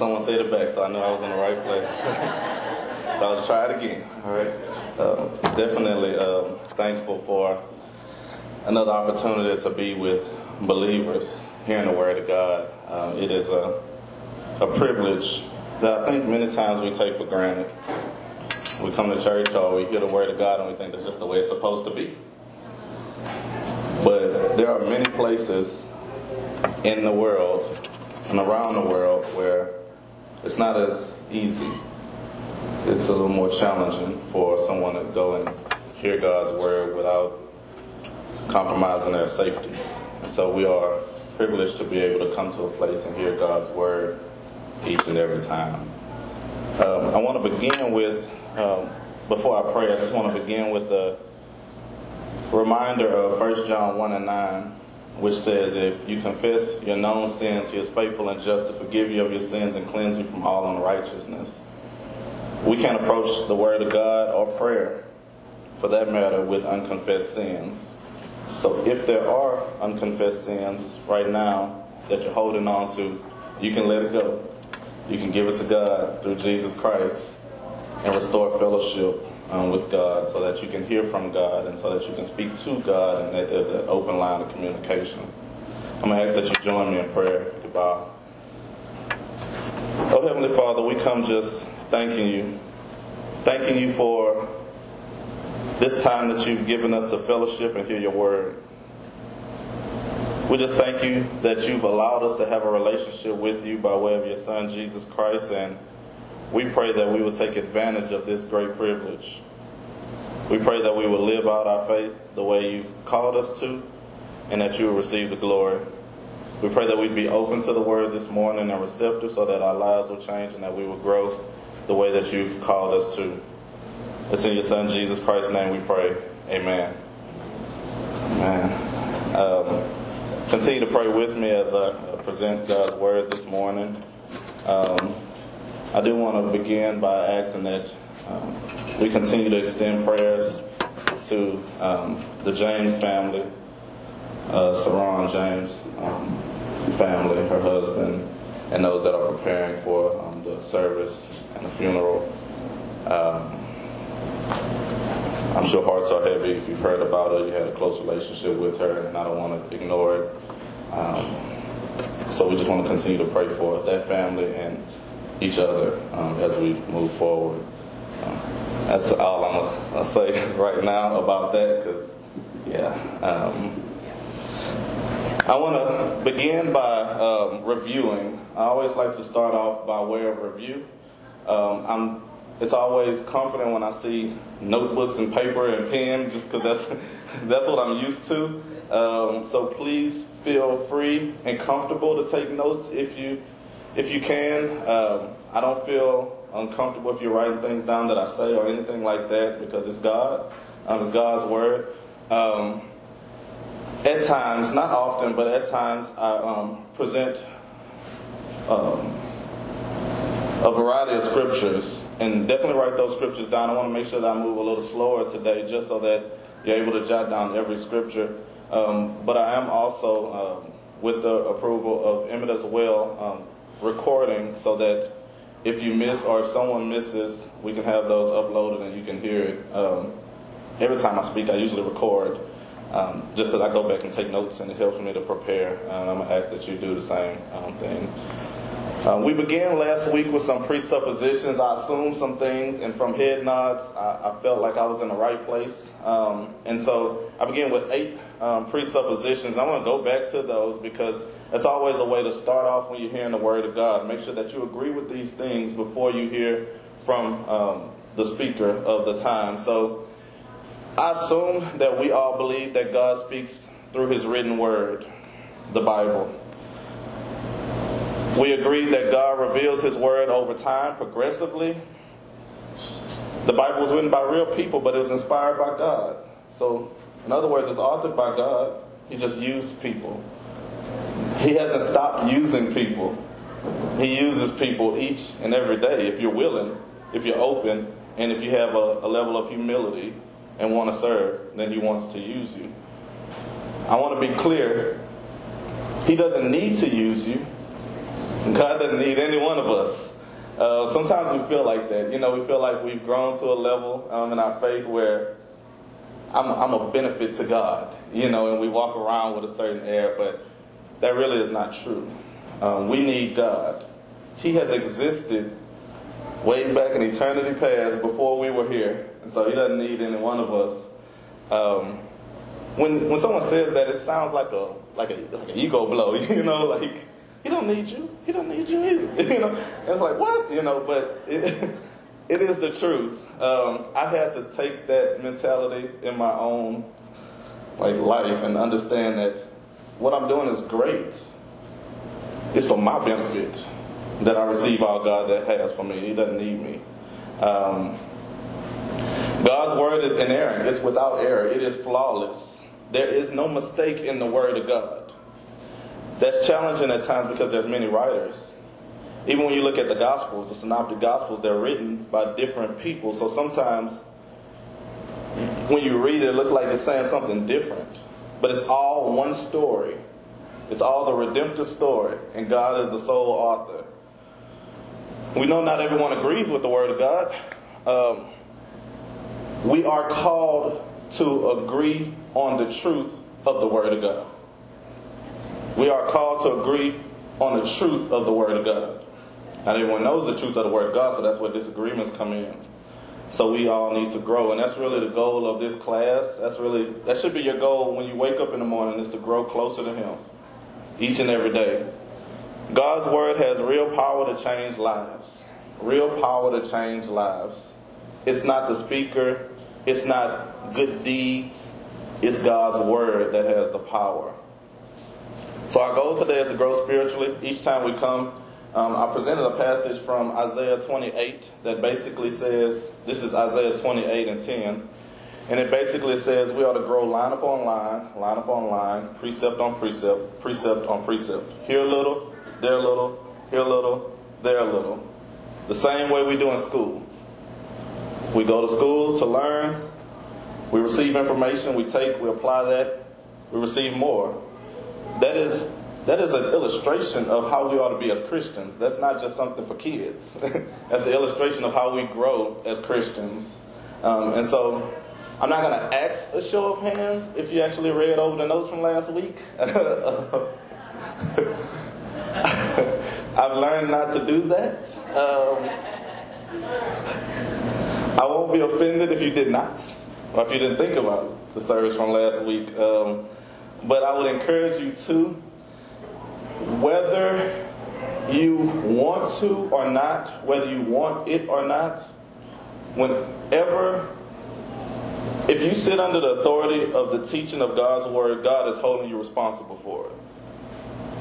someone said it back, so I knew I was in the right place. so I'll just try it again. All right. Um, definitely um, thankful for another opportunity to be with believers, hearing the Word of God. Uh, it is a, a privilege that I think many times we take for granted. We come to church or we hear the Word of God and we think that's just the way it's supposed to be. But there are many places in the world and around the world where it's not as easy. It's a little more challenging for someone to go and hear God's word without compromising their safety. So we are privileged to be able to come to a place and hear God's word each and every time. Um, I want to begin with, um, before I pray, I just want to begin with a reminder of 1 John 1 and 9 which says, If you confess your known sins, he is faithful and just to forgive you of your sins and cleanse you from all unrighteousness. We can't approach the Word of God or prayer, for that matter, with unconfessed sins. So if there are unconfessed sins right now that you're holding on to, you can let it go. You can give it to God through Jesus Christ and restore fellowship um, with God so that you can hear from God and so that you can speak to God and that there's an open line of communication. I'm going to ask that you join me in prayer. Goodbye. Oh, Heavenly Father, we come just thanking you. Thanking you for this time that you've given us to fellowship and hear your word. We just thank you that you've allowed us to have a relationship with you by way of your Son, Jesus Christ, and we pray that we will take advantage of this great privilege. We pray that we will live out our faith the way you've called us to and that you will receive the glory. We pray that we'd be open to the word this morning and receptive so that our lives will change and that we will grow the way that you've called us to. It's in your Son, Jesus Christ's name, we pray. Amen. Amen. Um, continue to pray with me as I present God's word this morning. Um, I do want to begin by asking that um, we continue to extend prayers to um, the James family, uh, Saron James um, family, her husband, and those that are preparing for um, the service and the funeral. Um, I'm sure hearts are heavy. If you've heard about her, you had a close relationship with her, and I don't want to ignore it. Um, so we just want to continue to pray for that family and each other um, as we move forward. Um, that's all I'm gonna say right now about that, because yeah. Um, I want to begin by um, reviewing. I always like to start off by way of review. Um, I'm. It's always comforting when I see notebooks and paper and pen, just because that's that's what I'm used to. Um, so please feel free and comfortable to take notes if you if you can. Um, I don't feel uncomfortable if you're writing things down that I say or anything like that because it's God. Um, it's God's word. Um, at times, not often, but at times, I um, present um, a variety of scriptures and definitely write those scriptures down. I want to make sure that I move a little slower today just so that you're able to jot down every scripture. Um, but I am also, with the approval of Emmett as well, recording so that if you miss or if someone misses, we can have those uploaded and you can hear it. Um, every time I speak, I usually record um, just that I go back and take notes and it helps me to prepare. And I'm going to ask that you do the same um, thing. Uh, we began last week with some presuppositions. I assumed some things, and from head nods, I, I felt like I was in the right place. Um, and so I began with eight um, presuppositions. I want to go back to those because it's always a way to start off when you're hearing the Word of God. Make sure that you agree with these things before you hear from um, the speaker of the time. So I assume that we all believe that God speaks through His written Word, the Bible. We agree that God reveals His Word over time, progressively. The Bible was written by real people, but it was inspired by God. So, in other words, it's authored by God. He just used people. He hasn't stopped using people. He uses people each and every day if you're willing, if you're open, and if you have a, a level of humility and want to serve, then He wants to use you. I want to be clear. He doesn't need to use you. God doesn't need any one of us. Uh, sometimes we feel like that. You know, we feel like we've grown to a level um, in our faith where I'm, I'm a benefit to God, you know, and we walk around with a certain air, but that really is not true. Um, we need God. He has existed way back in eternity past before we were here, and so He doesn't need any one of us. Um, when when someone says that, it sounds like a like a like an ego blow, you know, like He don't need you, He don't need you either, you know. And it's like what, you know, but it, it is the truth. Um, I've had to take that mentality in my own like life and understand that what I'm doing is great. It's for my benefit that I receive all God that has for me. He doesn't need me. Um, God's word is inerrant. It's without error. It is flawless. There is no mistake in the word of God. That's challenging at times because there's many writers. Even when you look at the Gospels, the Synoptic Gospels, they're written by different people. So sometimes when you read it, it looks like it's saying something different. But it's all one story. It's all the redemptive story, and God is the sole author. We know not everyone agrees with the Word of God. Um, we are called to agree on the truth of the Word of God. We are called to agree on the truth of the Word of God. Not everyone knows the truth of the Word of God, so that's where disagreements come in. So we all need to grow, and that's really the goal of this class. That's really that should be your goal when you wake up in the morning is to grow closer to Him, each and every day. God's word has real power to change lives. Real power to change lives. It's not the speaker. It's not good deeds. It's God's word that has the power. So our goal today is to grow spiritually. Each time we come um, I presented a passage from Isaiah 28 that basically says, this is Isaiah 28 and 10, and it basically says we ought to grow line upon line, line upon line, precept on precept, precept on precept. Here a little, there a little, here a little, there a little. The same way we do in school. We go to school to learn, we receive information, we take, we apply that, we receive more. That is that is an illustration of how we ought to be as Christians. That's not just something for kids. That's an illustration of how we grow as Christians. Um, and so I'm not going to ask a show of hands if you actually read over the notes from last week. I've learned not to do that. Um, I won't be offended if you did not, or if you didn't think about the service from last week. Um, but I would encourage you to whether you want to or not, whether you want it or not, whenever, if you sit under the authority of the teaching of God's word, God is holding you responsible for it.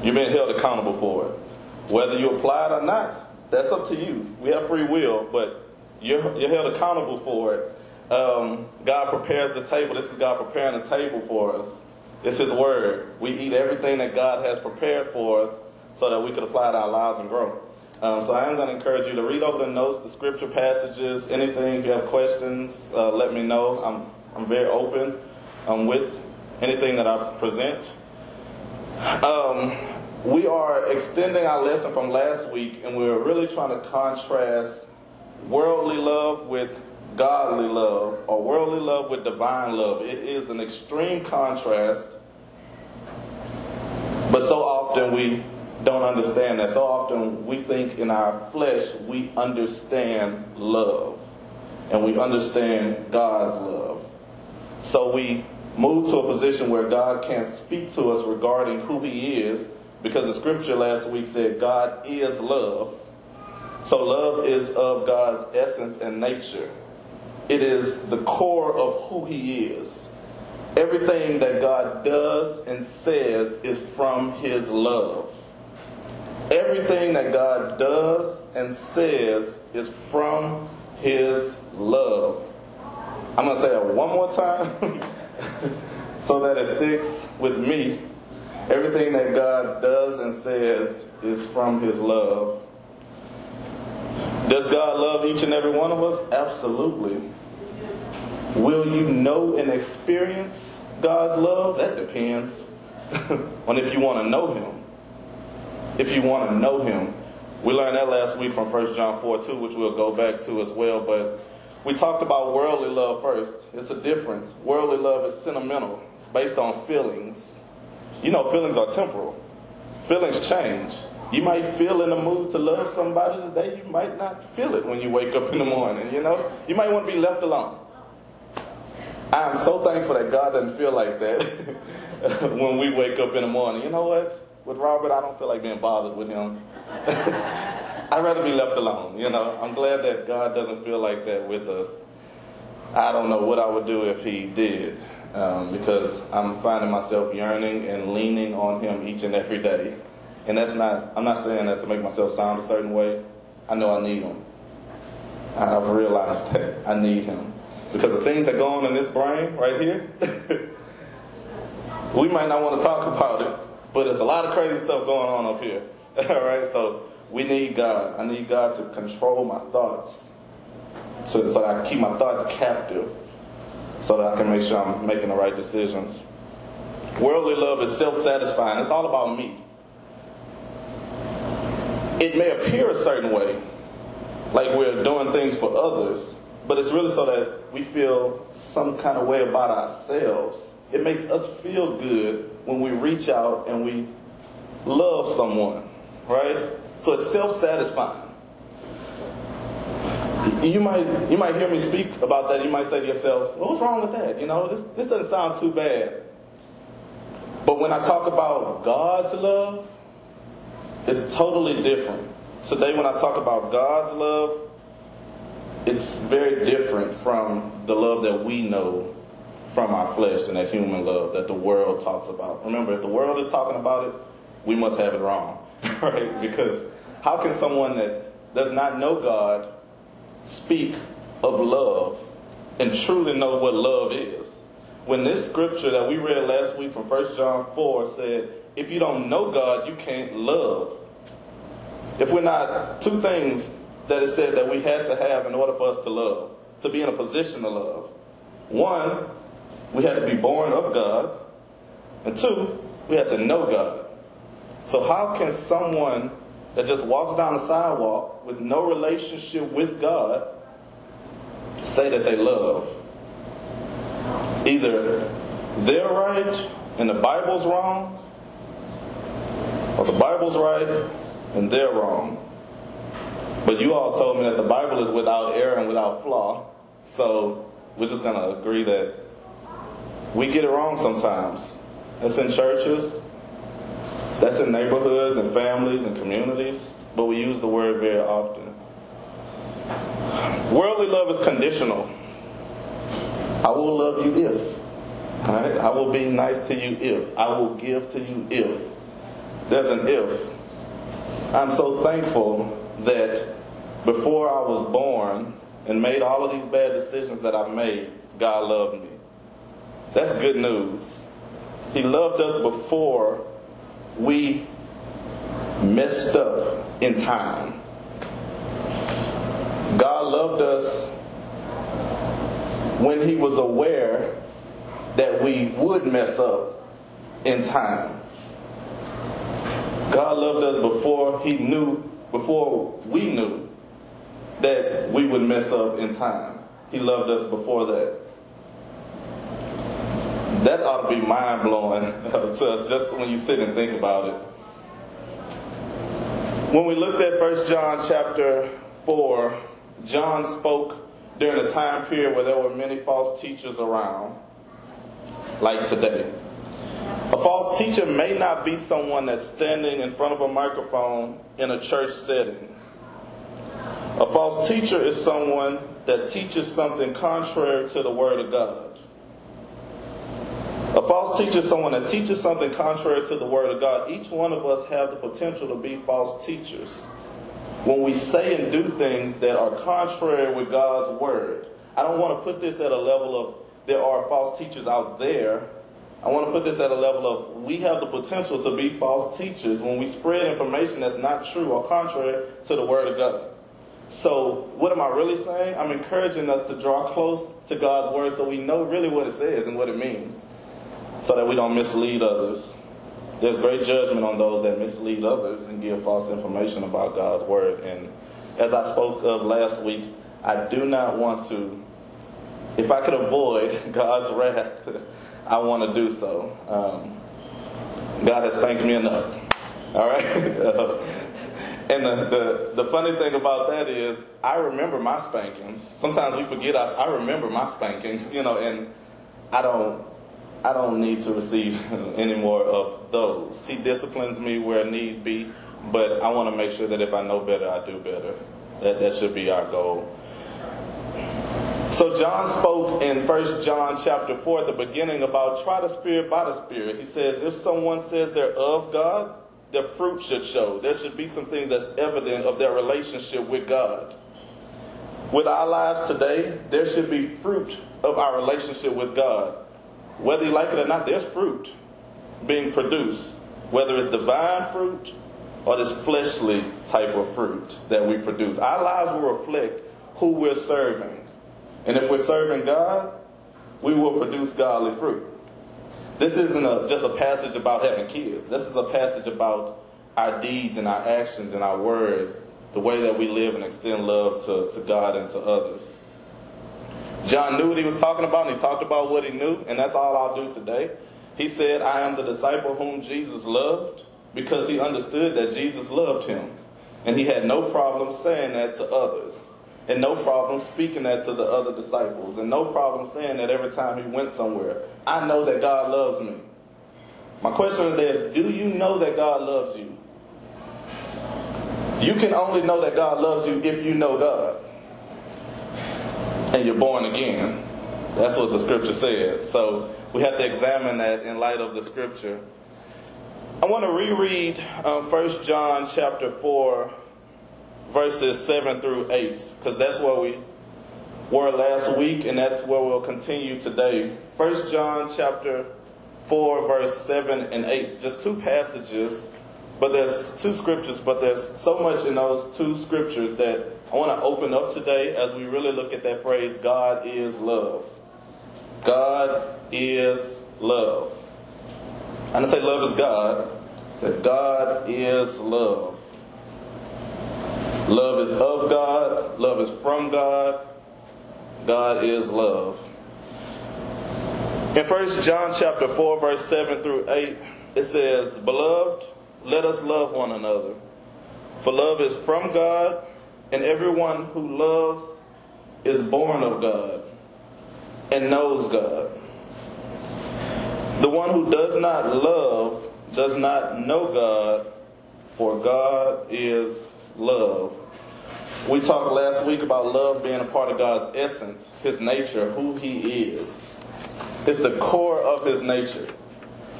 You're being held accountable for it. Whether you apply it or not, that's up to you. We have free will, but you're, you're held accountable for it. Um, God prepares the table. This is God preparing the table for us. It's His Word. We eat everything that God has prepared for us so that we could apply it to our lives and grow. Um, so I am going to encourage you to read over the notes, the scripture passages, anything. If you have questions, uh, let me know. I'm, I'm very open um, with anything that I present. Um, we are extending our lesson from last week, and we're really trying to contrast worldly love with godly love or worldly love with divine love. It is an extreme contrast, but so often we don't understand that. So often we think in our flesh we understand love and we understand God's love. So we move to a position where God can't speak to us regarding who He is because the scripture last week said God is love. So love is of God's essence and nature. It is the core of who He is. Everything that God does and says is from His love. Everything that God does and says is from His love. I'm going to say it one more time so that it sticks with me. Everything that God does and says is from His love. Does God love each and every one of us? Absolutely. Will you know and experience God's love? That depends on if you want to know Him. if you want to know him. We learned that last week from 1 John 4 2, which we'll go back to as well. But we talked about worldly love first. It's a difference. Worldly love is sentimental, it's based on feelings. You know, feelings are temporal, feelings change. You might feel in the mood to love somebody today. You might not feel it when you wake up in the morning, you know? You might want to be left alone. I'm so thankful that God doesn't feel like that when we wake up in the morning. You know what? With Robert, I don't feel like being bothered with him. I'd rather be left alone, you know? I'm glad that God doesn't feel like that with us. I don't know what I would do if he did. Um, because I'm finding myself yearning and leaning on him each and every day. And that's not, I'm not saying that to make myself sound a certain way. I know I need him. I've realized that I need him. Because the things that go on in this brain right here, we might not want to talk about it, but there's a lot of crazy stuff going on up here. All right, so we need God. I need God to control my thoughts so, so that I keep my thoughts captive so that I can make sure I'm making the right decisions. Worldly love is self satisfying, it's all about me it may appear a certain way, like we're doing things for others, but it's really so that we feel some kind of way about ourselves. It makes us feel good when we reach out and we love someone, right? So it's self-satisfying. You might you might hear me speak about that. You might say to yourself, well, "What's wrong with that?" You know, this this doesn't sound too bad. But when I talk about God's love, it's totally different. Today, when I talk about God's love, it's very different from the love that we know from our flesh and that human love that the world talks about. Remember, if the world is talking about it, we must have it wrong, right? Because how can someone that does not know God speak of love and truly know what love is? When this scripture that we read last week from 1 John 4 said, if you don't know God, you can't love. If we're not, two things that it said that we had to have in order for us to love, to be in a position to love. One, we had to be born of God. And two, we had to know God. So, how can someone that just walks down the sidewalk with no relationship with God say that they love? Either they're right and the Bible's wrong, or the Bible's right and they're wrong. But you all told me that the Bible is without error and without flaw. So we're just going to agree that we get it wrong sometimes. That's in churches, that's in neighborhoods and families and communities, but we use the word very often. Worldly love is conditional. I will love you if. Right? I will be nice to you if. I will give to you if. There's an if. I'm so thankful that before I was born and made all of these bad decisions that I've made, God loved me. That's good news. He loved us before we messed up in time. God loved us when He was aware that we would mess up in time. God loved us before He knew, before we knew that we would mess up in time. He loved us before that. That ought to be mind blowing to us just when you sit and think about it. When we looked at 1 John chapter 4, John spoke during a time period where there were many false teachers around, like today. A false teacher may not be someone that's standing in front of a microphone in a church setting. A false teacher is someone that teaches something contrary to the Word of God. A false teacher is someone that teaches something contrary to the Word of God. Each one of us have the potential to be false teachers when we say and do things that are contrary with God's Word. I don't want to put this at a level of there are false teachers out there I want to put this at a level of we have the potential to be false teachers when we spread information that's not true or contrary to the Word of God. So, what am I really saying? I'm encouraging us to draw close to God's Word so we know really what it says and what it means, so that we don't mislead others. there's great judgment on those that mislead others and give false information about God's word. And as I spoke of last week, I do not want to, if I could avoid God's wrath, I want to do so. Um, God has thanked me enough. All right? and the, the, the, funny thing about that is, I remember my spankings. Sometimes we forget I, I remember my spankings, you know, and I don't I don't need to receive any more of those. He disciplines me where need be, but I want to make sure that if I know better, I do better. That, that should be our goal. So John spoke in 1 John chapter 4 at the beginning about try the spirit by the spirit. He says if someone says they're of God, their fruit should show. There should be some things that's evident of their relationship with God. With our lives today, there should be fruit of our relationship with God. Whether you like it or not, there's fruit being produced, whether it's divine fruit or this fleshly type of fruit that we produce. Our lives will reflect who we're serving. And if we're serving God, we will produce godly fruit. This isn't a, just a passage about having kids. This is a passage about our deeds and our actions and our words, the way that we live and extend love to, to God and to others. John knew what he was talking about, and he talked about what he knew, and that's all I'll do today. He said, I am the disciple whom Jesus loved because he understood that Jesus loved him. And he had no problem saying that to others, and no problem speaking that to the other disciples, and no problem saying that every time he went somewhere. I know that God loves me. My question is do you know that God loves you? You can only know that God loves you if you know God. And you're born again. That's what the scripture said. So we have to examine that in light of the scripture. I want to reread um, 1 John chapter 4, verses 7 through 8, because that's where we were last week, and that's where we'll continue today. 1 John chapter 4, verse 7 and 8. Just two passages, but there's two scriptures, but there's so much in those two scriptures that I want to open up today as we really look at that phrase, God is love. God is love. I didn't say love is God. I said God is love. Love is of God. Love is from God. God is love. In 1 John chapter 4, verse 7 through 8, it says, Beloved, let us love one another. For love is from God, and everyone who loves is born of God and knows God. The one who does not love does not know God, for God is love. We talked last week about love being a part of God's essence, His nature, who He is. It's the core of His nature.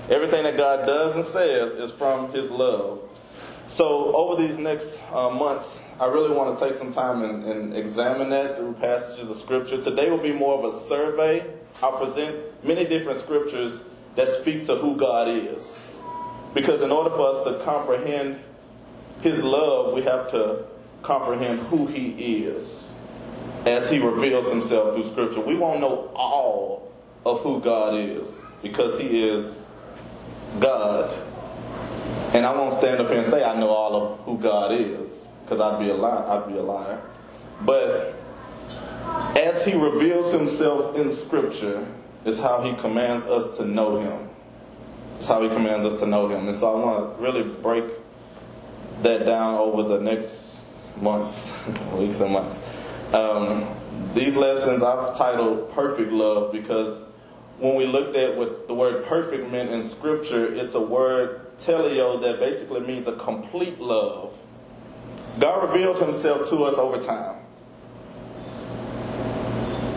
Everything that God does and says is from His love. So, over these next uh, months, I really want to take some time and, and examine that through passages of Scripture. Today will be more of a survey. I'll present many different scriptures that speak to who God is. Because in order for us to comprehend His love, we have to comprehend who He is as He reveals Himself through Scripture. We won't know all of who God is because He is God. And I won't stand up here and say I know all of who God is because I'd be a liar. I'd be a liar. But as He reveals Himself in Scripture, is how He commands us to know Him. It's how He commands us to know Him. And so I want to really break that down over the next months, weeks and months. Um, these lessons I've titled Perfect Love because when we looked at what the word perfect meant in Scripture, it's a word teleo that basically means a complete love. God revealed himself to us over time,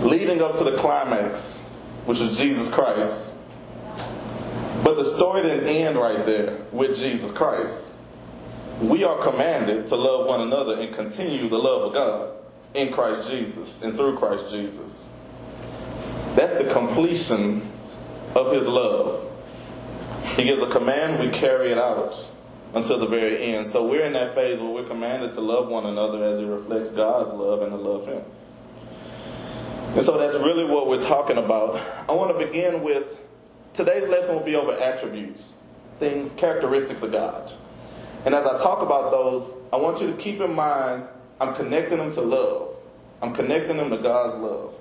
leading up to the climax, which is Jesus Christ. But the story didn't end right there with Jesus Christ we are commanded to love one another and continue the love of God in Christ Jesus and through Christ Jesus. That's the completion of His love. He gives a command, we carry it out until the very end. So we're in that phase where we're commanded to love one another as it reflects God's love and to love Him. And so that's really what we're talking about. I want to begin with today's lesson will be over attributes. things, characteristics of God. And as I talk about those, I want you to keep in mind I'm connecting them to love. I'm connecting them to God's love.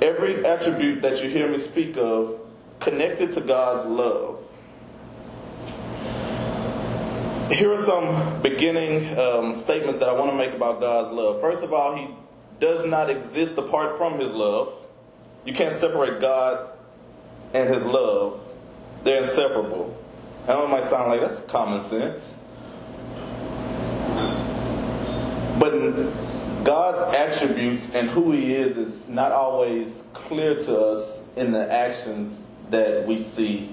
Every attribute that you hear me speak of, connected to God's love. Here are some beginning um, statements that I want to make about God's love. First of all, He does not exist apart from His love. You can't separate God and His love, they're inseparable. I know it might sound like that's common sense. But God's attributes and who He is is not always clear to us in the actions that we see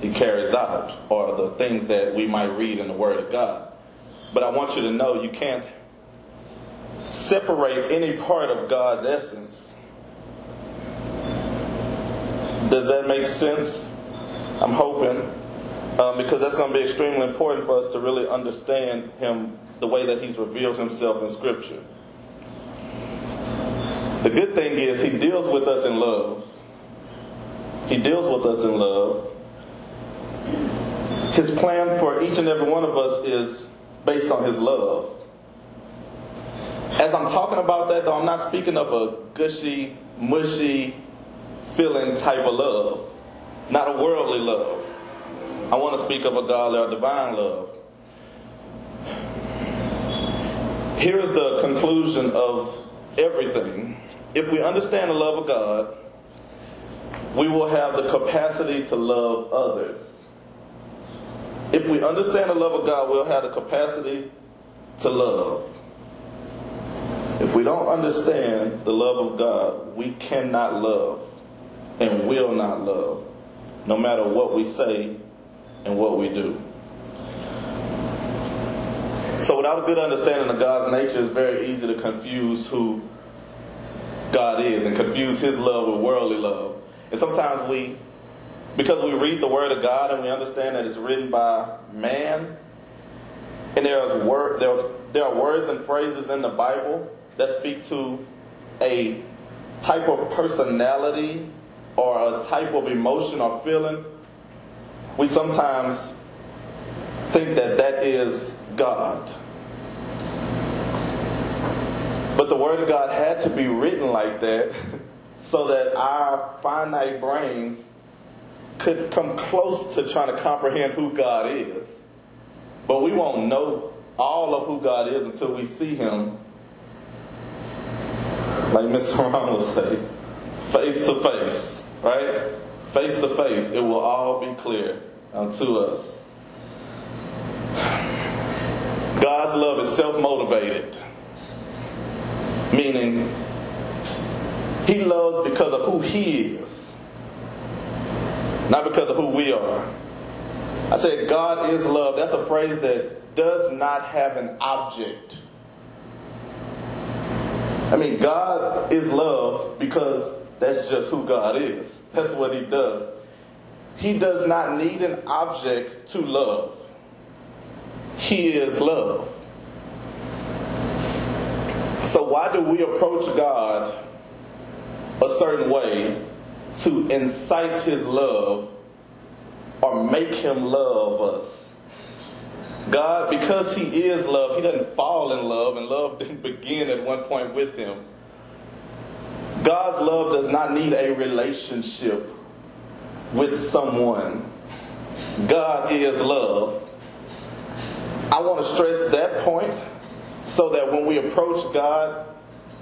He carries out or the things that we might read in the Word of God. But I want you to know you can't separate any part of God's essence. Does that make sense? I'm hoping. Um, because that's going to be extremely important for us to really understand Him the way that He's revealed Himself in Scripture. The good thing is, He deals with us in love. He deals with us in love. His plan for each and every one of us is based on His love. As I'm talking about that, though, I'm not speaking of a gushy, mushy, feeling type of love, not a worldly love. I want to speak of a godly or divine love. Here is the conclusion of everything. If we understand the love of God, we will have the capacity to love others. If we understand the love of God, we'll have the capacity to love. If we don't understand the love of God, we cannot love and will not love, no matter what we say and what we do. So, without a good understanding of God's nature, it's very easy to confuse who God is and confuse His love with worldly love. And sometimes we, because we read the Word of God and we understand that it's written by man, and there are, word, there, there are words and phrases in the Bible that speak to a type of personality or a type of emotion or feeling, we sometimes think that that is God. But the Word of God had to be written like that so that our finite brains could come close to trying to comprehend who God is. But we won't know all of who God is until we see Him, like Mr. Ron will say, face to face, right? Face to face. It will all be clear unto us. God's love is self motivated, meaning He loves because of who He is, not because of who we are. I said, God is love. That's a phrase that does not have an object. I mean, God is love because that's just who God is. That's what He does. He does not need an object to love. He is love. So, why do we approach God a certain way to incite His love or make Him love us? God, because He is love, He doesn't fall in love, and love didn't begin at one point with Him. God's love does not need a relationship with someone. God is love. I want to stress that point so that when we approach God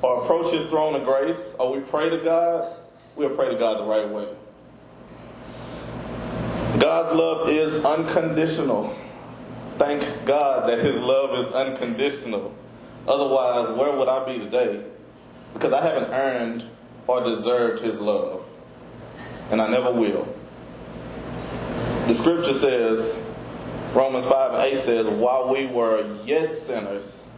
or approach His throne of grace or we pray to God, we'll pray to God the right way. God's love is unconditional. Thank God that His love is unconditional. Otherwise, where would I be today? Because I haven't earned or deserved His love. And I never will. The scripture says, Romans 5 and 8 says, while we were yet sinners,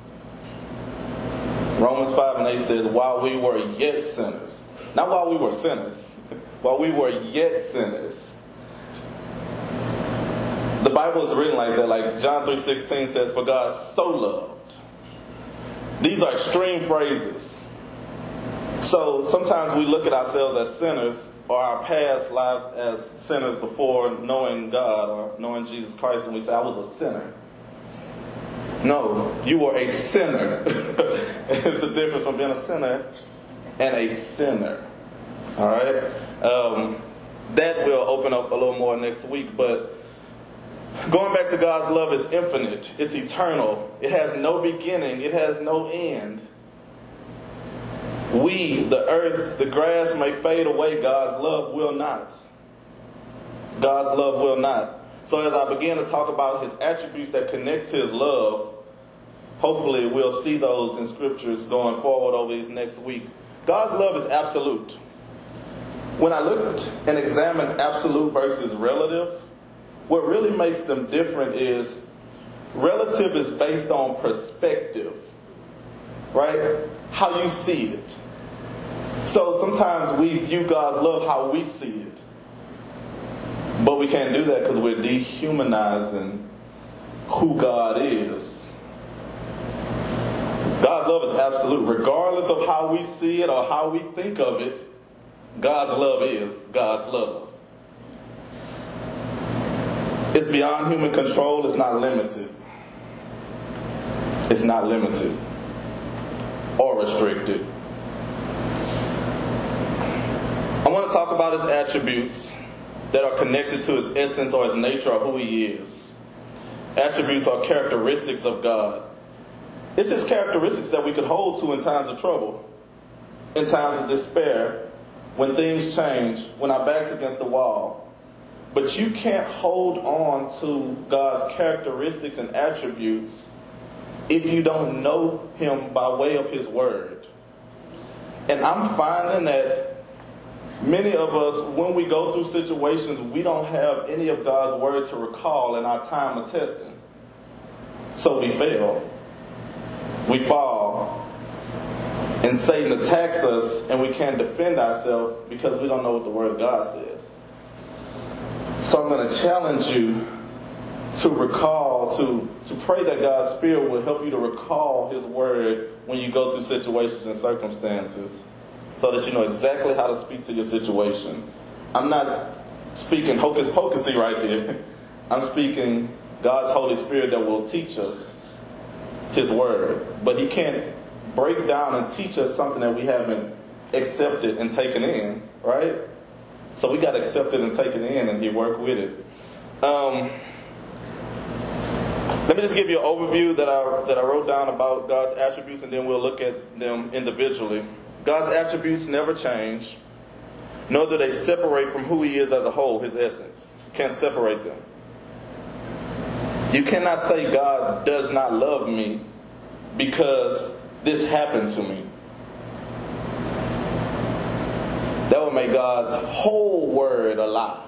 Romans 5 and 8 says, while we were yet sinners, not while we were sinners, while we were yet sinners. The Bible is written like that, like John 3.16 says, for God so loved. These are extreme phrases. So sometimes we look at ourselves as sinners or our past lives as sinners before knowing God or knowing Jesus Christ, and we say, I was a sinner. No, you were a sinner. it's the difference from being a sinner and a sinner. All right? Um, that will open up a little more next week, but going back to God's love is infinite, it's eternal, it has no beginning, it has no end. We, the earth, the grass may fade away, God's love will not. God's love will not. So, as I begin to talk about his attributes that connect to his love, hopefully we'll see those in scriptures going forward over these next week. God's love is absolute. When I looked and examined absolute versus relative, what really makes them different is relative is based on perspective, right? How you see it. So sometimes we view God's love how we see it. But we can't do that because we're dehumanizing who God is. God's love is absolute. Regardless of how we see it or how we think of it, God's love is God's love. It's beyond human control, it's not limited. It's not limited or restricted. I want to talk about his attributes that are connected to his essence or his nature or who he is. Attributes are characteristics of God. It's his characteristics that we could hold to in times of trouble, in times of despair, when things change, when our back's against the wall. But you can't hold on to God's characteristics and attributes if you don't know Him by way of His Word. And I'm finding that many of us, when we go through situations, we don't have any of God's Word to recall in our time of testing. So we fail. We fall. And Satan attacks us, and we can't defend ourselves because we don't know what the Word of God says. So I'm going to challenge you to recall, to, to pray that God's Spirit will help you to recall His Word when you go through situations and circumstances so that you know exactly how to speak to your situation. I'm not speaking hocus pocusy right here. I'm speaking God's Holy Spirit that will teach us His Word. But He can't break down and teach us something that we haven't accepted and taken in, right? So we got to accept it and take it in and He work with it. Um, let me just give you an overview that I, that I wrote down about God's attributes and then we'll look at them individually. God's attributes never change, nor do they separate from who He is as a whole, His essence. You can't separate them. You cannot say God does not love me because this happened to me. That would make God's whole word a lie.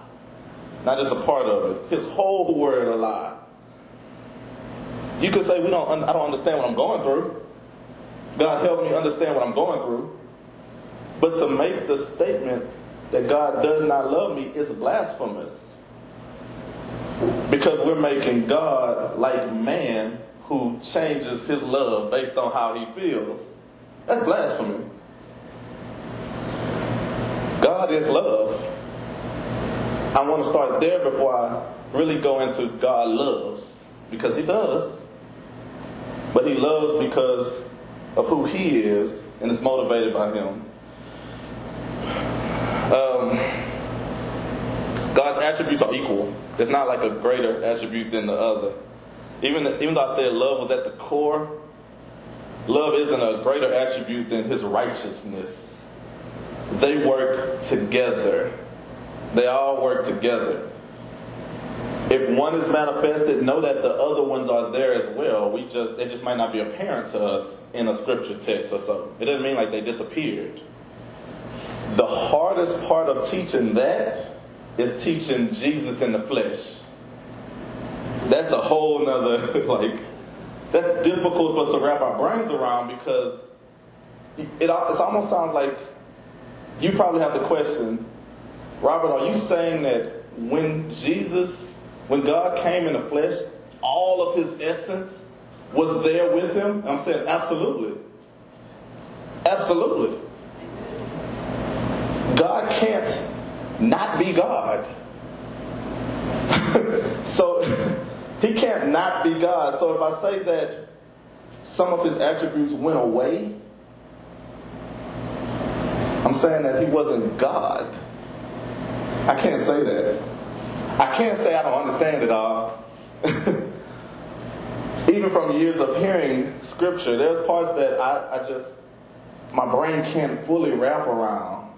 Not just a part of it. His whole word a lie. You could say, we don't, I don't understand what I'm going through. God help me understand what I'm going through. But to make the statement that God does not love me is blasphemous. Because we're making God like man who changes his love based on how he feels. That's blasphemy. God is love. I want to start there before I really go into God loves. Because he does. But he loves because of who he is and is motivated by him. Um, God's attributes are equal. There's not like a greater attribute than the other. Even, even though I said love was at the core, love isn't a greater attribute than his righteousness. They work together. They all work together. If one is manifested, know that the other ones are there as well. We just it just might not be apparent to us in a scripture text or so. It doesn't mean like they disappeared. The hardest part of teaching that is teaching Jesus in the flesh. That's a whole nother, like, that's difficult for us to wrap our brains around because it, it almost sounds like you probably have the question, Robert, are you saying that when Jesus, when God came in the flesh, all of his essence was there with him? I'm saying, absolutely. Absolutely. God can't not be God. so he can't not be God. So if I say that some of his attributes went away, I'm saying that he wasn't God. I can't say that. I can't say I don't understand it all. Even from years of hearing scripture, there's parts that I, I just, my brain can't fully wrap around.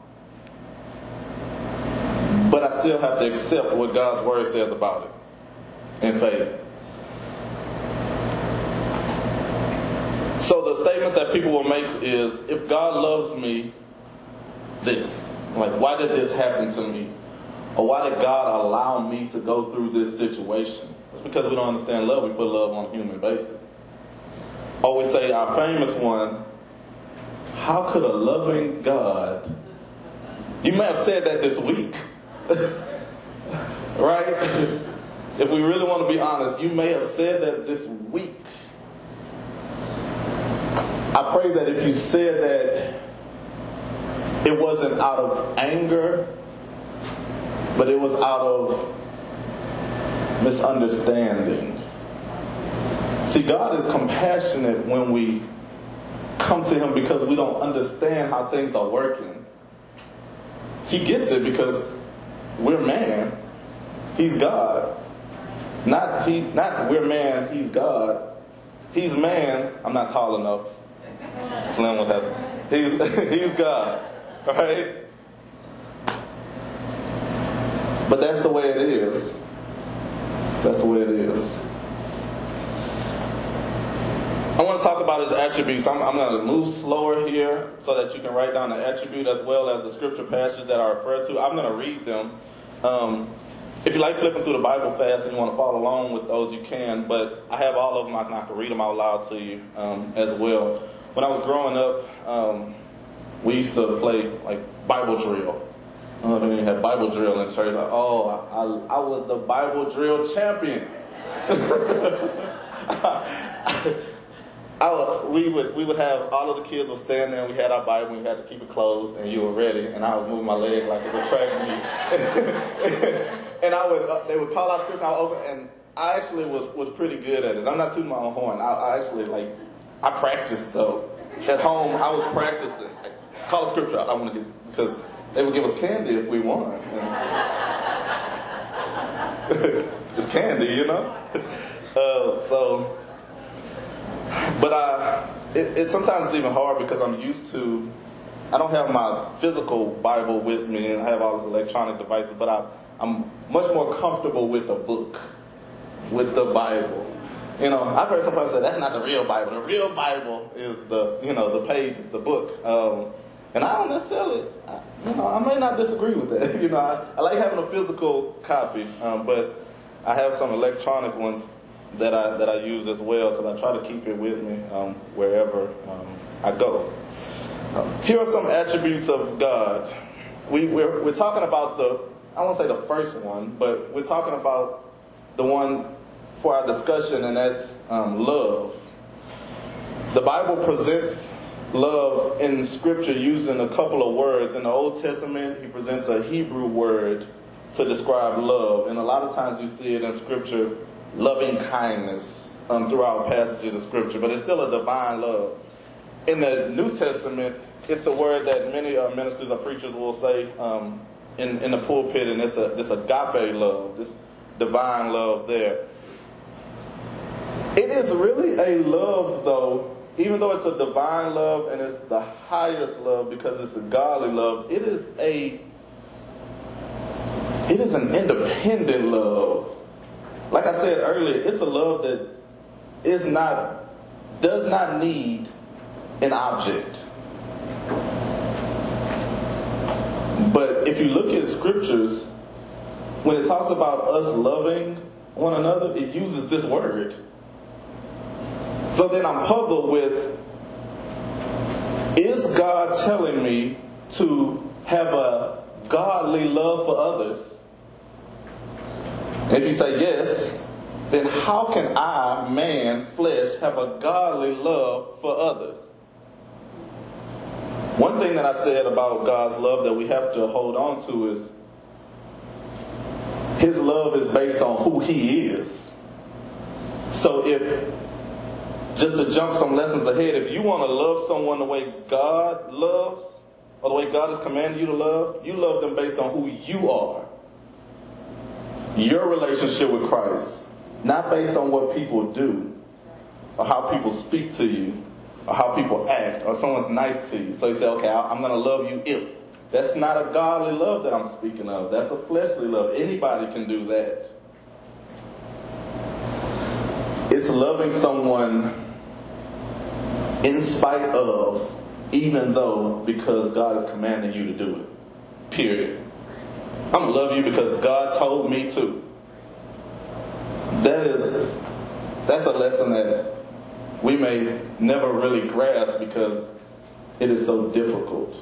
But I still have to accept what God's word says about it in faith. So the statements that people will make is if God loves me, this. Like, why did this happen to me? Or why did God allow me to go through this situation? It's because we don't understand love. We put love on a human basis. Or we say our famous one, how could a loving God, you may have said that this week, right? if we really want to be honest, you may have said that this week. I pray that if you said that it wasn't out of anger, but it was out of misunderstanding. See, God is compassionate when we come to Him because we don't understand how things are working. He gets it because we're man, He's God. Not he, not we're man, He's God. He's man. I'm not tall enough. Slim would have. He's he's God. Right? But that's the way it is. That's the way it is. I want to talk about his attributes. I'm, I'm going to move slower here so that you can write down the attribute as well as the scripture passages that are referred to. I'm going to read them. Um, if you like flipping through the Bible fast and you want to follow along with those, you can. But I have all of them. I can, I can read them out loud to you um, as well. When I was growing up, um, we used to play like Bible drill. Know if any had Bible drill in church. Like, oh, I, I was the Bible drill champion. I, we would we would have all of the kids would stand there. and We had our Bible. We had to keep it closed, and you were ready. And I would move my leg like it was track meet. and I would uh, they would call out scripture. I would open, and I actually was was pretty good at it. I'm not tooting my own horn. I, I actually like I practiced though. At home, I was practicing. Like, call a scripture out. I want to get because they would give us candy if we won. it's candy, you know. Uh, so, but I, it, it sometimes it's even hard because I'm used to. I don't have my physical Bible with me, and I have all these electronic devices. But I, I'm much more comfortable with the book, with the Bible. You know, I've heard somebody say that's not the real Bible. The real Bible is the, you know, the pages, the book. Um, and I don't necessarily, I, you know, I may not disagree with that. you know, I, I like having a physical copy, um, but I have some electronic ones that I that I use as well because I try to keep it with me um, wherever um, I go. Um, here are some attributes of God. We we're, we're talking about the I won't say the first one, but we're talking about the one for our discussion, and that's um, love. The Bible presents love in Scripture using a couple of words. In the Old Testament, he presents a Hebrew word to describe love, and a lot of times you see it in Scripture, loving kindness, um, throughout passages of Scripture, but it's still a divine love. In the New Testament, it's a word that many uh, ministers or preachers will say um, in, in the pulpit, and it's a this agape love, this divine love there. It is really a love, though, even though it's a divine love and it's the highest love because it's a godly love, it is a it is an independent love. Like I said earlier, it's a love that is not does not need an object. But if you look at scriptures, when it talks about us loving one another, it uses this word. So then I'm puzzled with is God telling me to have a godly love for others? If you say yes, then how can I, man, flesh, have a godly love for others? One thing that I said about God's love that we have to hold on to is His love is based on who He is. So if, just to jump some lessons ahead, if you want to love someone the way God loves, or the way God has commanded you to love, you love them based on who you are. Your relationship with Christ, not based on what people do, or how people speak to you, or how people act, or someone's nice to you. So you say, okay, I'm going to love you if. That's not a godly love that I'm speaking of. That's a fleshly love. Anybody can do that. It's loving someone in spite of, even though, because God is commanding you to do it. Period. I'm going to love you because God told me to. That is, that's a lesson that we may never really grasp because it is so difficult.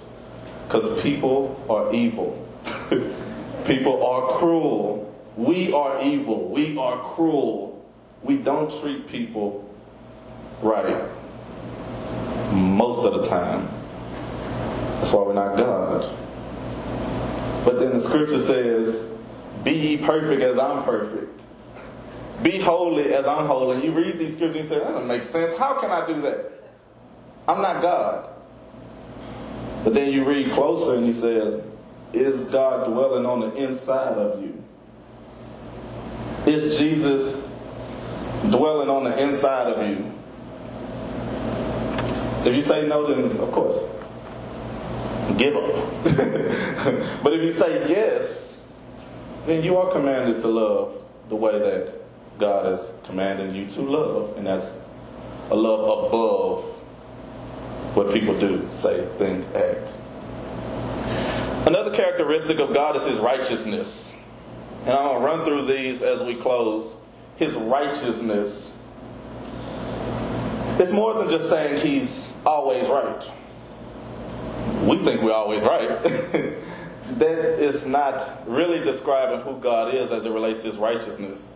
Because people are evil. people are cruel. We are evil. We are cruel. We don't treat people right most of the time. That's why we're not God. But then the scripture says, Be ye perfect as I'm perfect. Be holy as I'm holy. You read these scriptures and you say, That doesn't make sense. How can I do that? I'm not God. But then you read closer and he says, Is God dwelling on the inside of you? Is Jesus dwelling on the inside of you? If you say no, then of course, give up. but if you say yes, then you are commanded to love the way that God is commanding you to love. And that's a love above what people do, say, think, act. Another characteristic of God is his righteousness. And I'm going to run through these as we close. His righteousness. It's more than just saying he's always right. We think we're always right. that is not really describing who God is as it relates to his righteousness.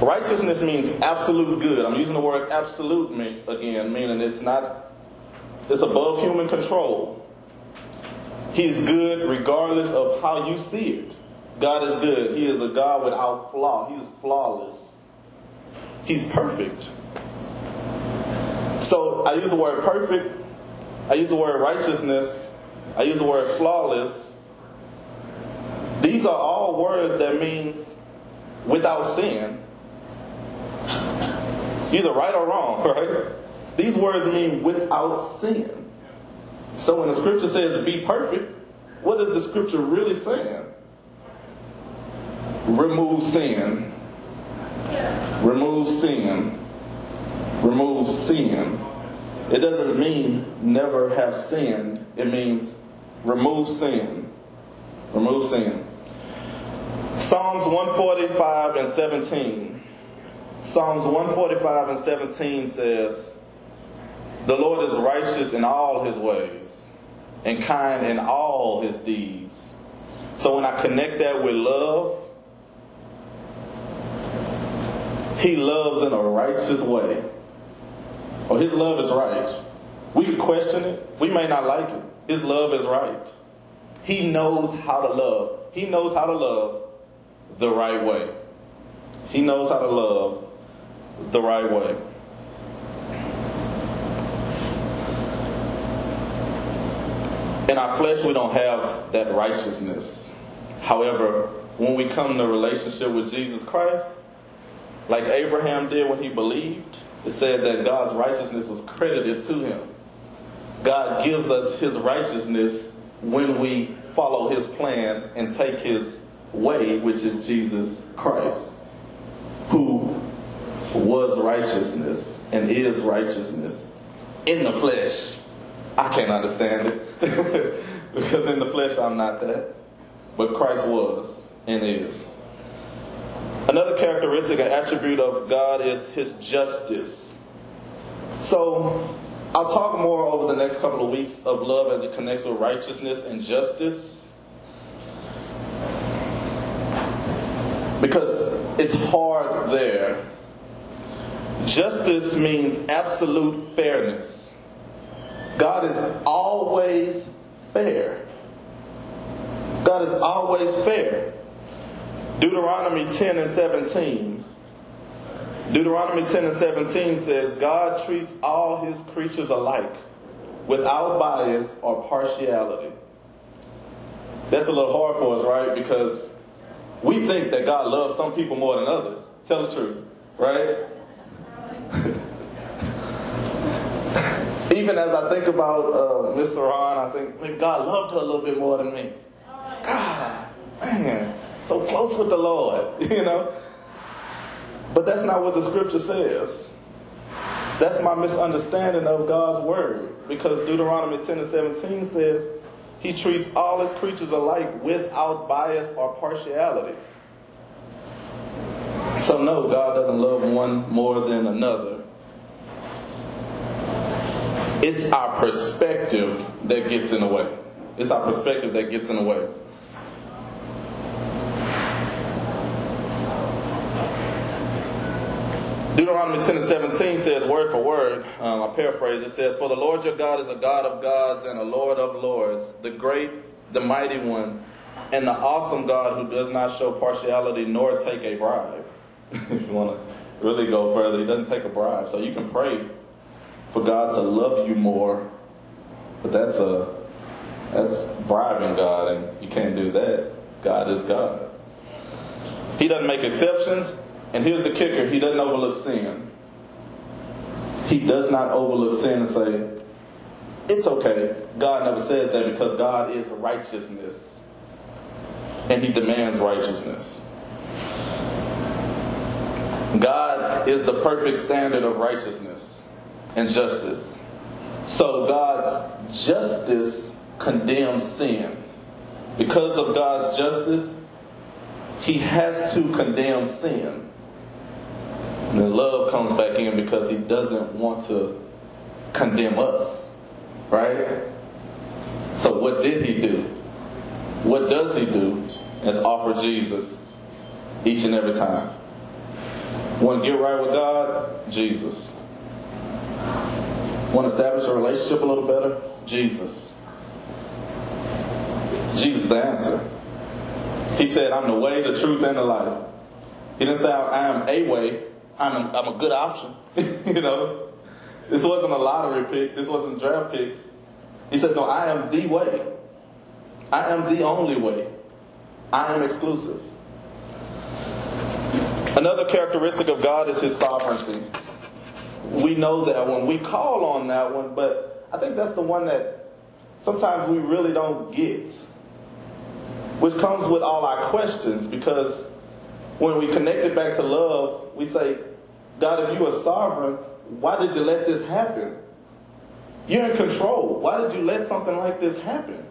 Righteousness means absolute good. I'm using the word absolute again, meaning it's not, it's above human control. He's good regardless of how you see it. God is good. He is a God without flaw. He is flawless. He's perfect. So I use the word perfect. I use the word righteousness. I use the word flawless. These are all words that means without sin Either right or wrong, right? These words mean without sin. So when the scripture says be perfect, what is the scripture really saying? Remove sin. Remove sin. Remove sin. It doesn't mean never have sinned. It means remove sin. Remove sin. Psalms 145 and 17 Psalms 145 and 17 says, The Lord is righteous in all his ways and kind in all his deeds. So when I connect that with love, he loves in a righteous way. Or his love is right. We can question it. We may not like it. His love is right. He knows how to love. He knows how to love the right way. He knows how to love the right way. In our flesh, we don't have that righteousness. However, when we come a relationship with Jesus Christ, like Abraham did when he believed, it said that God's righteousness was credited to him. God gives us his righteousness when we follow his plan and take his way, which is Jesus Christ, who was righteousness and is righteousness in the flesh. I can't understand it because in the flesh I'm not that. But Christ was and is. Another characteristic and attribute of God is his justice. So I'll talk more over the next couple of weeks of love as it connects with righteousness and justice. Because it's hard there Justice means absolute fairness. God is always fair. God is always fair. Deuteronomy 10 and 17. Deuteronomy 10 and 17 says, God treats all his creatures alike, without bias or partiality. That's a little hard for us, right? Because we think that God loves some people more than others. Tell the truth, right? Even as I think about uh, Miss Saran, I think God loved her a little bit more than me. God, man, so close with the Lord, you know? But that's not what the scripture says. That's my misunderstanding of God's word. Because Deuteronomy 10 and 17 says, He treats all His creatures alike without bias or partiality. So, no, God doesn't love one more than another. It's our perspective that gets in the way. It's our perspective that gets in the way. Deuteronomy 10 and 17 says, word for word, um, I paraphrase, it says, For the Lord your God is a God of gods and a Lord of lords, the great, the mighty one, and the awesome God who does not show partiality nor take a bribe. if you want to really go further, he doesn't take a bribe. So you can pray for God to love you more, but that's a that's bribing God, and you can't do that. God is God. He doesn't make exceptions. And here's the kicker He doesn't overlook sin. He does not overlook sin and say, it's okay. God never says that because God is righteousness. And He demands righteousness. God is the perfect standard of righteousness and justice. So God's justice condemns sin. Because of God's justice, He has to condemn sin. And then love comes back in because he doesn't want to condemn us. Right? So what did he do? What does he do? Is offer Jesus each and every time. Want to get right with God? Jesus. Want to establish a relationship a little better? Jesus. Jesus the answer. He said, I'm the way, the truth, and the life. He didn't say, I am a way. I'm a, I'm a good option. you know, this wasn't a lottery pick. This wasn't draft picks. He said, No, I am the way. I am the only way. I am exclusive. Another characteristic of God is his sovereignty. We know that one. we call on that one, but I think that's the one that sometimes we really don't get, which comes with all our questions because when we connect it back to love, we say, God, if you are sovereign, why did you let this happen? You're in control. Why did you let something like this happen?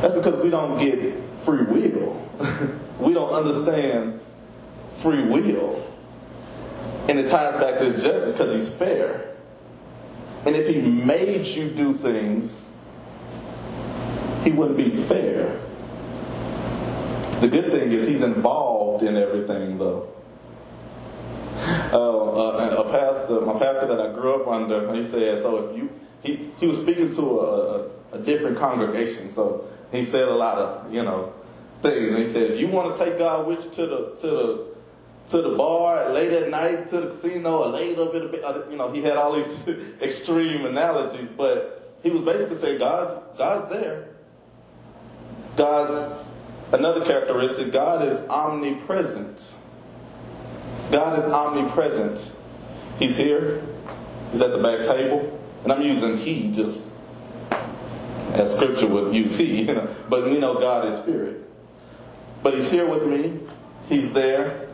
That's because we don't get free will. we don't understand free will. And it ties back to his justice because he's fair. And if he made you do things, he wouldn't be fair. The good thing is he's involved in everything, though. Uh, uh, a pastor, my pastor that I grew up under, he said, so if you, he, he was speaking to a, a, a different congregation, so he said a lot of, you know, things. And he said, if you want to take God with you to the, to the, to the bar late at night, to the casino, or late up in the you know, he had all these extreme analogies, but he was basically saying God's, God's there. God's, another characteristic, God is omnipresent. God is omnipresent. He's here. He's at the back table. And I'm using he just as scripture would use he, you know. But we know God is spirit. But he's here with me. He's there.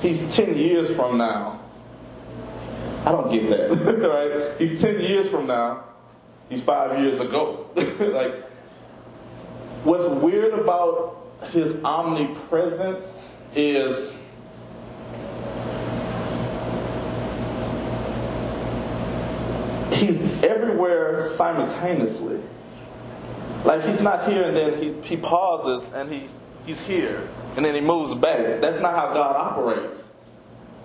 He's 10 years from now. I don't get that, right? He's 10 years from now. He's five years ago. like, what's weird about his omnipresence is he's everywhere simultaneously. Like he's not here and then he, he pauses and he, he's here and then he moves back. That's not how God operates.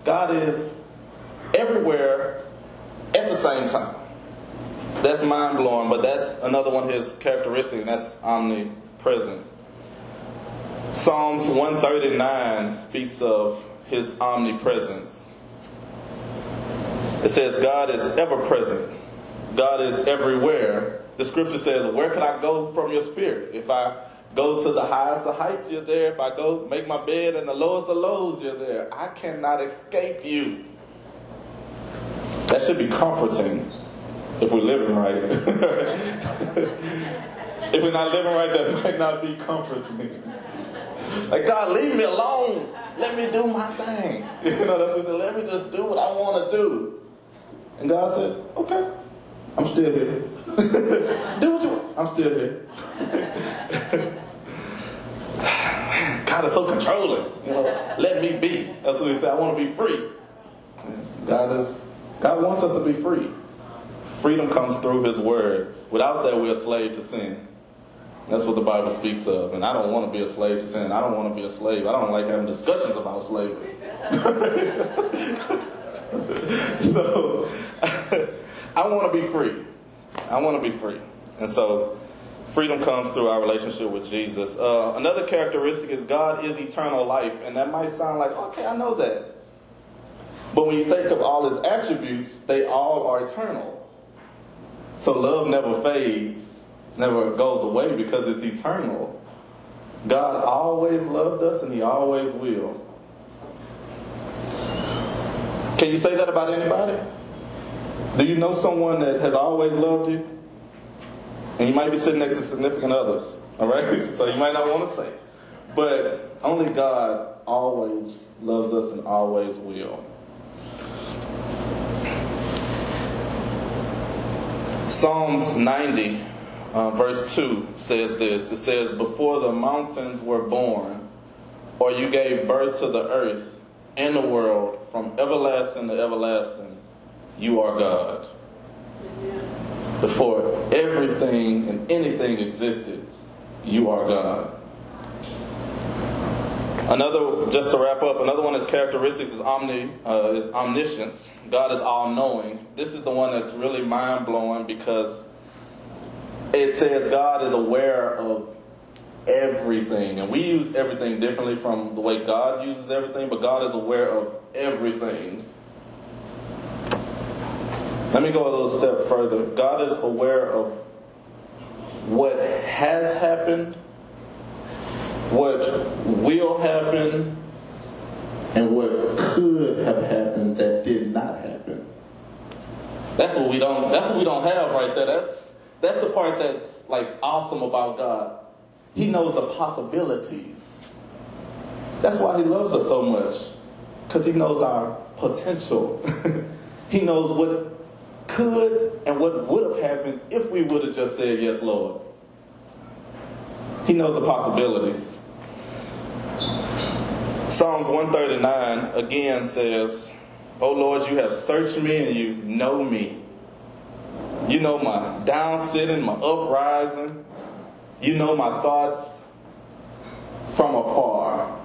God is everywhere at the same time. That's mind blowing, but that's another one of his characteristics, and that's omnipresent. Psalms 139 speaks of his omnipresence. It says, God is ever present, God is everywhere. The scripture says, Where can I go from your spirit? If I go to the highest of heights, you're there. If I go make my bed in the lowest of lows, you're there. I cannot escape you. That should be comforting if we're living right. if we're not living right, that might not be comforting. Like, God, leave me alone. Let me do my thing. You know, that's what he said. Let me just do what I want to do. And God said, okay, I'm still here. do what you want. I'm still here. God is so controlling. You know, let me be. That's what he said. I want to be free. God is. God wants us to be free. Freedom comes through His Word. Without that, we're a slave to sin. That's what the Bible speaks of. And I don't want to be a slave to sin. I don't want to be a slave. I don't like having discussions about slavery. so, I want to be free. I want to be free. And so, freedom comes through our relationship with Jesus. Uh, another characteristic is God is eternal life. And that might sound like, okay, I know that. But when you think of all his attributes, they all are eternal. So love never fades, never goes away because it's eternal. God always loved us and he always will. Can you say that about anybody? Do you know someone that has always loved you? And you might be sitting next to significant others, all right? So you might not want to say. But only God always loves us and always will. Psalms 90, uh, verse 2 says this It says, Before the mountains were born, or you gave birth to the earth and the world, from everlasting to everlasting, you are God. Before everything and anything existed, you are God. Another, just to wrap up, another one of his characteristics is omni, uh, is omniscience. God is all knowing. This is the one that's really mind blowing because it says God is aware of everything. And we use everything differently from the way God uses everything, but God is aware of everything. Let me go a little step further. God is aware of what has happened what will happen and what could have happened that did not happen. That's what we don't that's what we don't have right there. That's that's the part that's like awesome about God. He knows the possibilities. That's why he loves us so much. Because he knows our potential. he knows what could and what would have happened if we would have just said yes, Lord. He knows the possibilities. Psalms 139 again says, Oh Lord, you have searched me and you know me. You know my down sitting, my uprising. You know my thoughts from afar.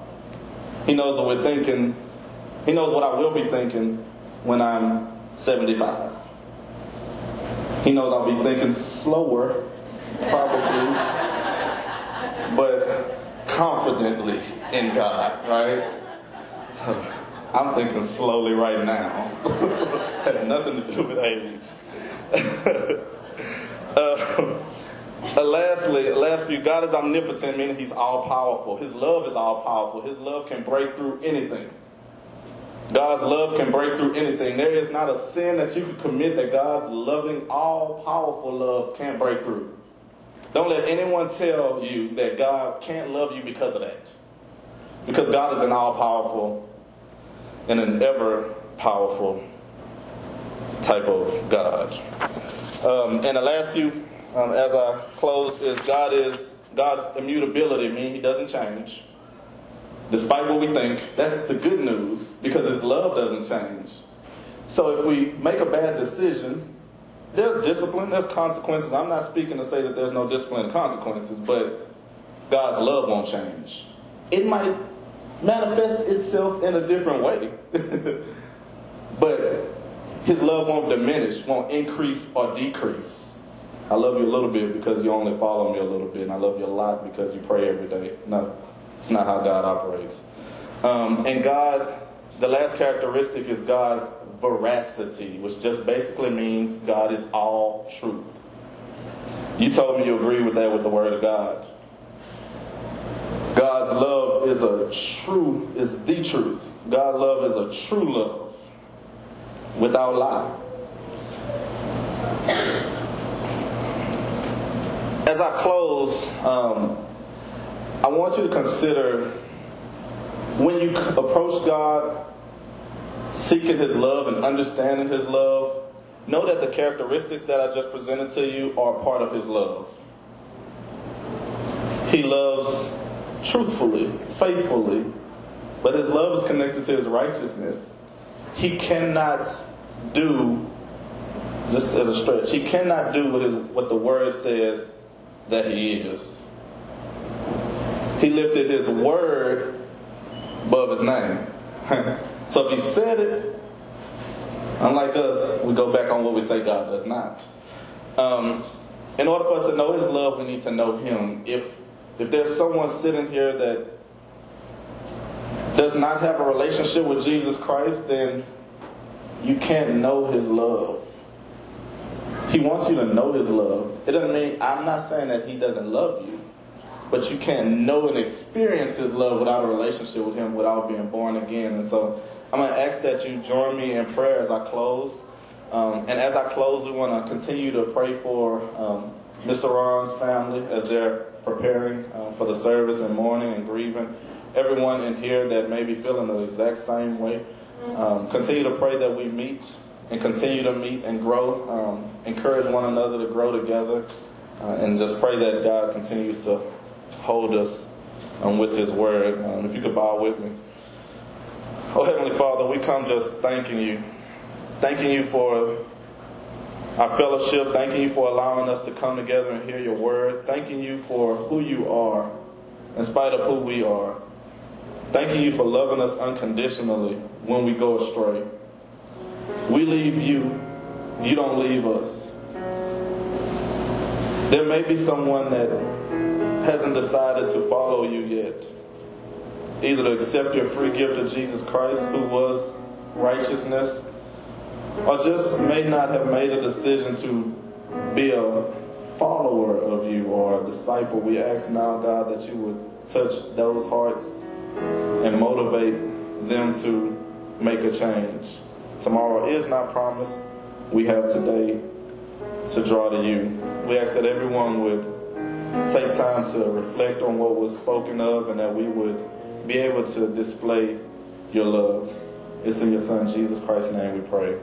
He knows what we're thinking. He knows what I will be thinking when I'm 75. He knows I'll be thinking slower, probably, but confidently in God, right? I'm thinking slowly right now. Had nothing to do with age. uh, uh, lastly, last few, God is omnipotent, meaning He's all powerful. His love is all powerful. His love can break through anything. God's love can break through anything. There is not a sin that you can commit that God's loving, all powerful love can't break through. Don't let anyone tell you that God can't love you because of that. Because God is an all powerful and an ever powerful type of God. Um, and the last few, um, as I close, is God is God's immutability, meaning He doesn't change. Despite what we think, that's the good news because His love doesn't change. So if we make a bad decision, there's discipline, there's consequences. I'm not speaking to say that there's no discipline and consequences, but God's love won't change. It might manifest itself in a different way. but his love won't diminish, won't increase or decrease. I love you a little bit because you only follow me a little bit, and I love you a lot because you pray every day. No, It's not how God operates. Um, and God, the last characteristic is God's veracity, which just basically means God is all truth. You told me you agree with that with the Word of God. God's love is a true, is the truth. God's love is a true love without lie. As I close, um, I want you to consider when you approach God seeking His love and understanding His love, know that the characteristics that I just presented to you are part of His love. He loves truthfully, faithfully, but His love is connected to His righteousness. He cannot do, just as a stretch, He cannot do what, his, what the Word says that He is. He lifted His Word above His name. So if he said it, unlike us, we go back on what we say God does not. Um, in order for us to know his love, we need to know him. If if there's someone sitting here that does not have a relationship with Jesus Christ, then you can't know his love. He wants you to know his love. It doesn't mean I'm not saying that he doesn't love you, but you can't know and experience his love without a relationship with him, without being born again. And so I'm going to ask that you join me in prayer as I close. Um, and as I close, we want to continue to pray for um, Mr. Ron's family as they're preparing uh, for the service and mourning and grieving. Everyone in here that may be feeling the exact same way. Um, continue to pray that we meet and continue to meet and grow. Um, encourage one another to grow together. Uh, and just pray that God continues to hold us um, with His word. Um, if you could bow with me. Oh, Heavenly Father, we come just thanking you. Thanking you for our fellowship. Thanking you for allowing us to come together and hear your word. Thanking you for who you are, in spite of who we are. Thanking you for loving us unconditionally when we go astray. We leave you, you don't leave us. There may be someone that hasn't decided to follow you yet either to accept your free gift of Jesus Christ, who was righteousness, or just may not have made a decision to be a follower of you or a disciple. We ask now, God, that you would touch those hearts and motivate them to make a change. Tomorrow is not promised. We have today to draw to you. We ask that everyone would take time to reflect on what was spoken of and that we would be able to display your love. It's in your Son, Jesus Christ's name, we pray.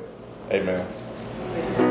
Amen.